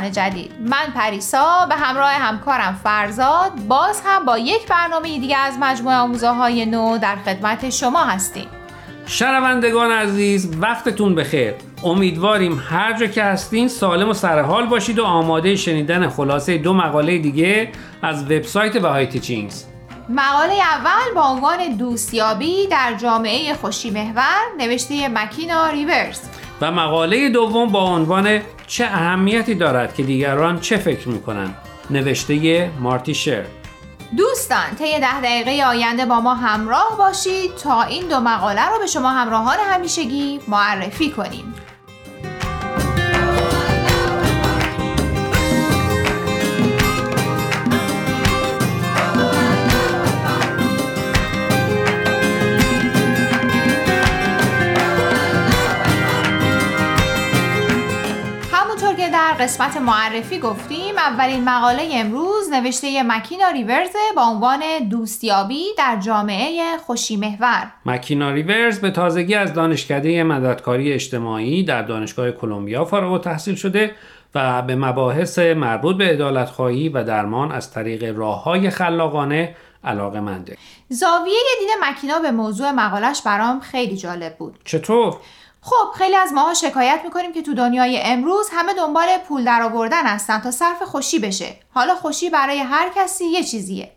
دوستان جدید. من پریسا به همراه همکارم فرزاد باز هم با یک برنامه دیگه از مجموعه آموزه نو در خدمت شما هستیم. شنوندگان عزیز وقتتون بخیر. امیدواریم هر جا که هستین سالم و سرحال باشید و آماده شنیدن خلاصه دو مقاله دیگه از وبسایت بهای تیچینگز. مقاله اول با عنوان دوستیابی در جامعه خوشی محور نوشته مکینا ریورز. و مقاله دوم با عنوان چه اهمیتی دارد که دیگران چه فکر می‌کنن نوشته مارتی شر. دوستان طی ده دقیقه آینده با ما همراه باشید تا این دو مقاله رو به شما همراهان همیشگی معرفی کنیم. در قسمت معرفی گفتیم. اولین مقاله امروز نوشته مکینا ریورز با عنوان دوستیابی در جامعه خوشی محور مکینا ریورز به تازگی از دانشکده مددکاری اجتماعی در دانشگاه کلمبیا فارغ و تحصیل شده و به مباحث مربوط به عدالتخواهی و درمان از طریق راه های خلاقانه علاقه منده زاویه دید مکینا به موضوع مقالش برام خیلی جالب بود. چطور؟ خب خیلی از ماها شکایت می‌کنیم که تو دنیای امروز همه دنبال پول درآوردن هستن تا صرف خوشی بشه. حالا خوشی برای هر کسی یه چیزیه.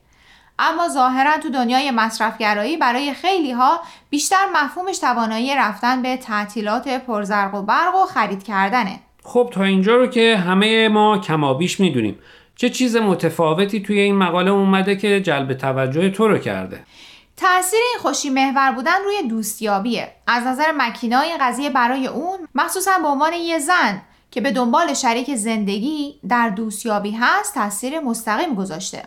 اما ظاهرا تو دنیای مصرفگرایی برای خیلی ها بیشتر مفهومش توانایی رفتن به تعطیلات پرزرق و برق و خرید کردنه. خب تا اینجا رو که همه ما کمابیش می‌دونیم. چه چیز متفاوتی توی این مقاله اومده که جلب توجه تو رو کرده؟ تاثیر این خوشی محور بودن روی دوستیابیه. از نظر مکینا این قضیه برای اون مخصوصا به عنوان یه زن که به دنبال شریک زندگی در دوستیابی هست تاثیر مستقیم گذاشته.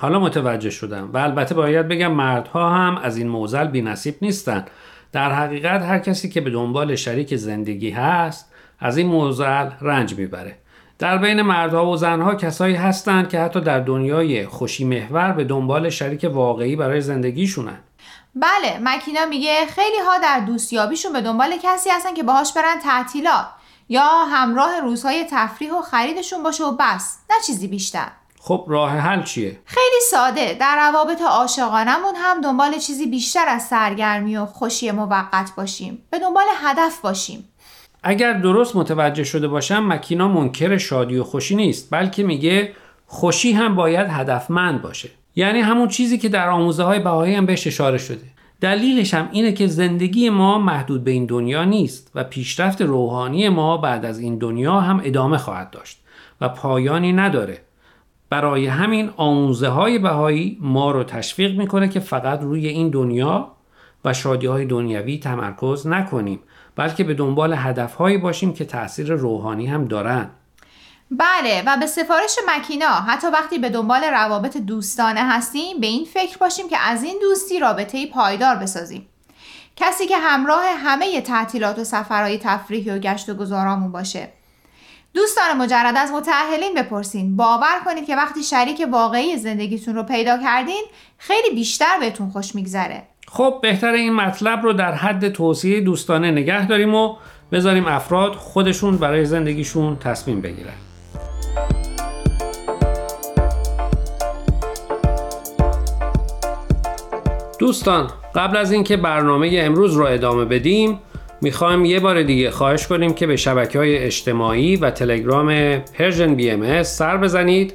حالا متوجه شدم و البته باید بگم مردها هم از این موزل بی نصیب نیستن. در حقیقت هر کسی که به دنبال شریک زندگی هست از این موزل رنج می‌بره. در بین مردها و زنها کسایی هستند که حتی در دنیای خوشی محور به دنبال شریک واقعی برای زندگیشونن. بله مکینا میگه خیلی ها در دوستیابیشون به دنبال کسی هستن که باهاش برن تعطیلات یا همراه روزهای تفریح و خریدشون باشه و بس نه چیزی بیشتر. خب راه حل چیه؟ خیلی ساده در روابط عاشقانمون هم دنبال چیزی بیشتر از سرگرمی و خوشی موقت باشیم به دنبال هدف باشیم. اگر درست متوجه شده باشم مکینا منکر شادی و خوشی نیست بلکه میگه خوشی هم باید هدفمند باشه. یعنی همون چیزی که در آموزه های بهایی هم بهش اشاره شده. دلیلش هم اینه که زندگی ما محدود به این دنیا نیست و پیشرفت روحانی ما بعد از این دنیا هم ادامه خواهد داشت و پایانی نداره. برای همین آموزه های بهایی ما رو تشویق می‌کنه که فقط روی این دنیا و شادی های دنیوی تمرکز نکنیم. بلکه به دنبال هدفهایی باشیم که تاثیر روحانی هم دارن. بله و به سفارش مکینا حتی وقتی به دنبال روابط دوستانه هستیم به این فکر باشیم که از این دوستی رابطه پایدار بسازیم. کسی که همراه همه تعطیلات و سفرهای تفریحی و گشت و گذارامون باشه. دوستان مجرد از متأهلین بپرسین. باور کنید که وقتی شریک واقعی زندگیتون رو پیدا کردین خیلی بیشتر بهتون خوش میگذره. خب بهتر این مطلب رو در حد توصیه دوستانه نگه داریم و بذاریم افراد خودشون برای زندگیشون تصمیم بگیرن. دوستان قبل از اینکه برنامه امروز رو ادامه بدیم می‌خوایم یه بار دیگه خواهش کنیم که به شبکه های اجتماعی و تلگرام Persian BMS سر بزنید.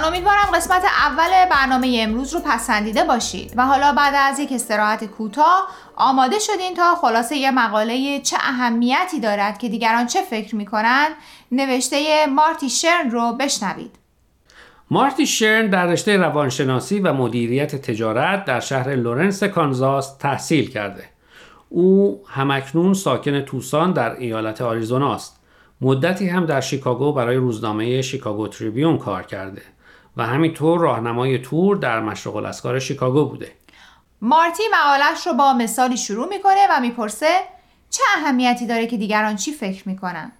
امیدوارم قسمت اول برنامه امروز رو پسندیده باشید. و حالا بعد از یک استراحت کوتاه آماده شدین تا خلاصه یه مقاله چه اهمیتی دارد که دیگران چه فکر می‌کنن؟ نوشته مارتی شرن رو بشنوید. مارتی شرن در رشته روانشناسی و مدیریت تجارت در شهر لورنس کانزاس تحصیل کرده. او هم‌اکنون ساکن توسان در ایالت آریزونا است. مدتی هم در شیکاگو برای روزنامه شیکاگو تریبیون کار کرده. و همینطور راهنمای تور در مشرق الاذکار شیکاگو بوده. مارتی مقالش رو با مثالی شروع می‌کنه و می‌پرسه چه اهمیتی داره که دیگران چی فکر می‌کنن؟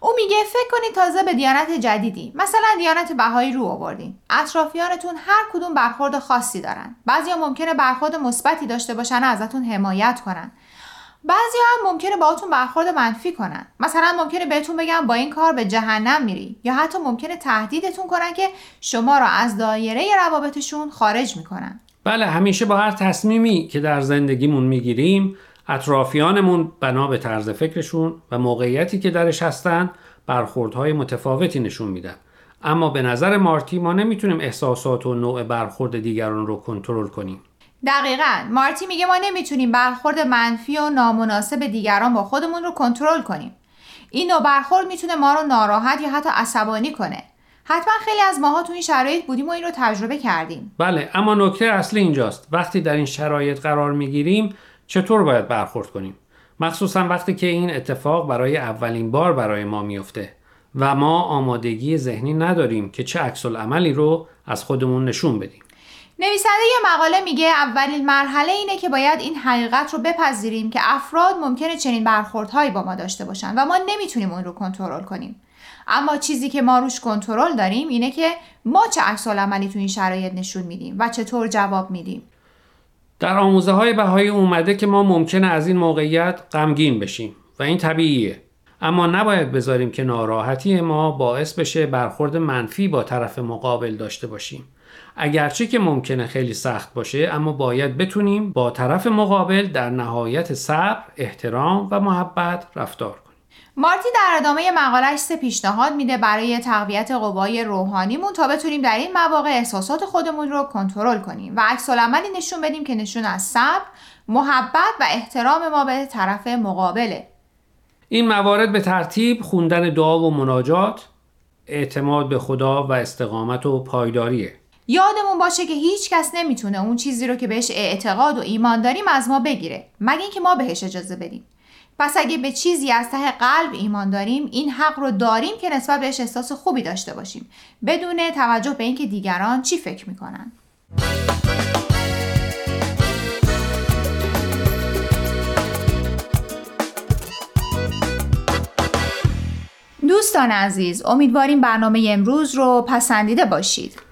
او میگه فکر کنید تازه به دیانت جدیدی مثلا دیانت بهایی رو آوردین. اطرافیانتون هر کدوم برخورد خاصی دارن. بعضیا ممکنه برخورد مثبتی داشته باشن و ازتون حمایت کنن. بعضی هم ممکنه باهاتون برخورد منفی کنن. مثلا ممکنه بهتون بگن با این کار به جهنم میری. یا حتی ممکنه تهدیدتون کنن که شما را از دایره روابطشون خارج می‌کنن. بله همیشه با هر تصمیمی که در زندگیمون می‌گیریم اطرافیانمون بنا به طرز فکرشون و موقعیتی که درش هستن برخوردهای متفاوتی نشون میدن. اما به نظر مارتی ما نمی‌تونیم احساسات و نوع برخورد دیگران رو کنترل کنیم. دقیقا. مارتی میگه ما نمی‌تونیم برخورد منفی و نامناسب دیگران با خودمون رو کنترل کنیم. این نوع برخورد می‌تونه ما رو ناراحت یا حتی عصبانی کنه. حتما خیلی از ماها تو این شرایط بودیم و این رو تجربه کردیم. بله اما نکته اصلی اینجاست. وقتی در این شرایط قرار می‌گیریم چطور باید برخورد کنیم؟ مخصوصا وقتی که این اتفاق برای اولین بار برای ما میفته و ما آمادگی ذهنی نداریم که چه عکس عملی رو از خودمون نشون بدیم. نویسنده یه مقاله میگه اولین مرحله اینه که باید این حقیقت رو بپذیریم که افراد ممکنه چنین برخوردهایی با ما داشته باشن و ما نمی‌تونیم اون رو کنترل کنیم. اما چیزی که ما روش کنترل داریم اینه که ما چه عکس عملی تو این شرایط نشون میدیم و چطور جواب میدیم. در آموزه های بهایی اومده که ما ممکنه از این موقعیت غمگین بشیم و این طبیعیه. اما نباید بذاریم که ناراحتی ما باعث بشه برخورد منفی با طرف مقابل داشته باشیم. اگرچه که ممکنه خیلی سخت باشه اما باید بتونیم با طرف مقابل در نهایت صبر، احترام و محبت رفتار مارتی در ادامه مقالش سه پیشنهاد میده برای تقویت قوای روحانیمون تا بتونیم در این مواقع احساسات خودمون رو کنترل کنیم و عکس عملی نشون بدیم که نشون از صبر، محبت و احترام ما به طرف مقابله. این موارد به ترتیب خوندن دعا و مناجات، اعتماد به خدا و استقامت و پایداریه. یادمون باشه که هیچ کس نمی‌تونه اون چیزی رو که بهش اعتقاد و ایمان داریم از ما بگیره مگه اینکه ما بهش اجازه بدیم. پس اگه به چیزی از ته قلب ایمان داریم این حق رو داریم که نسبت بهش احساس خوبی داشته باشیم بدون توجه به اینکه دیگران چی فکر می‌کنن دوستان عزیز امیدواریم برنامه امروز رو پسندیده باشید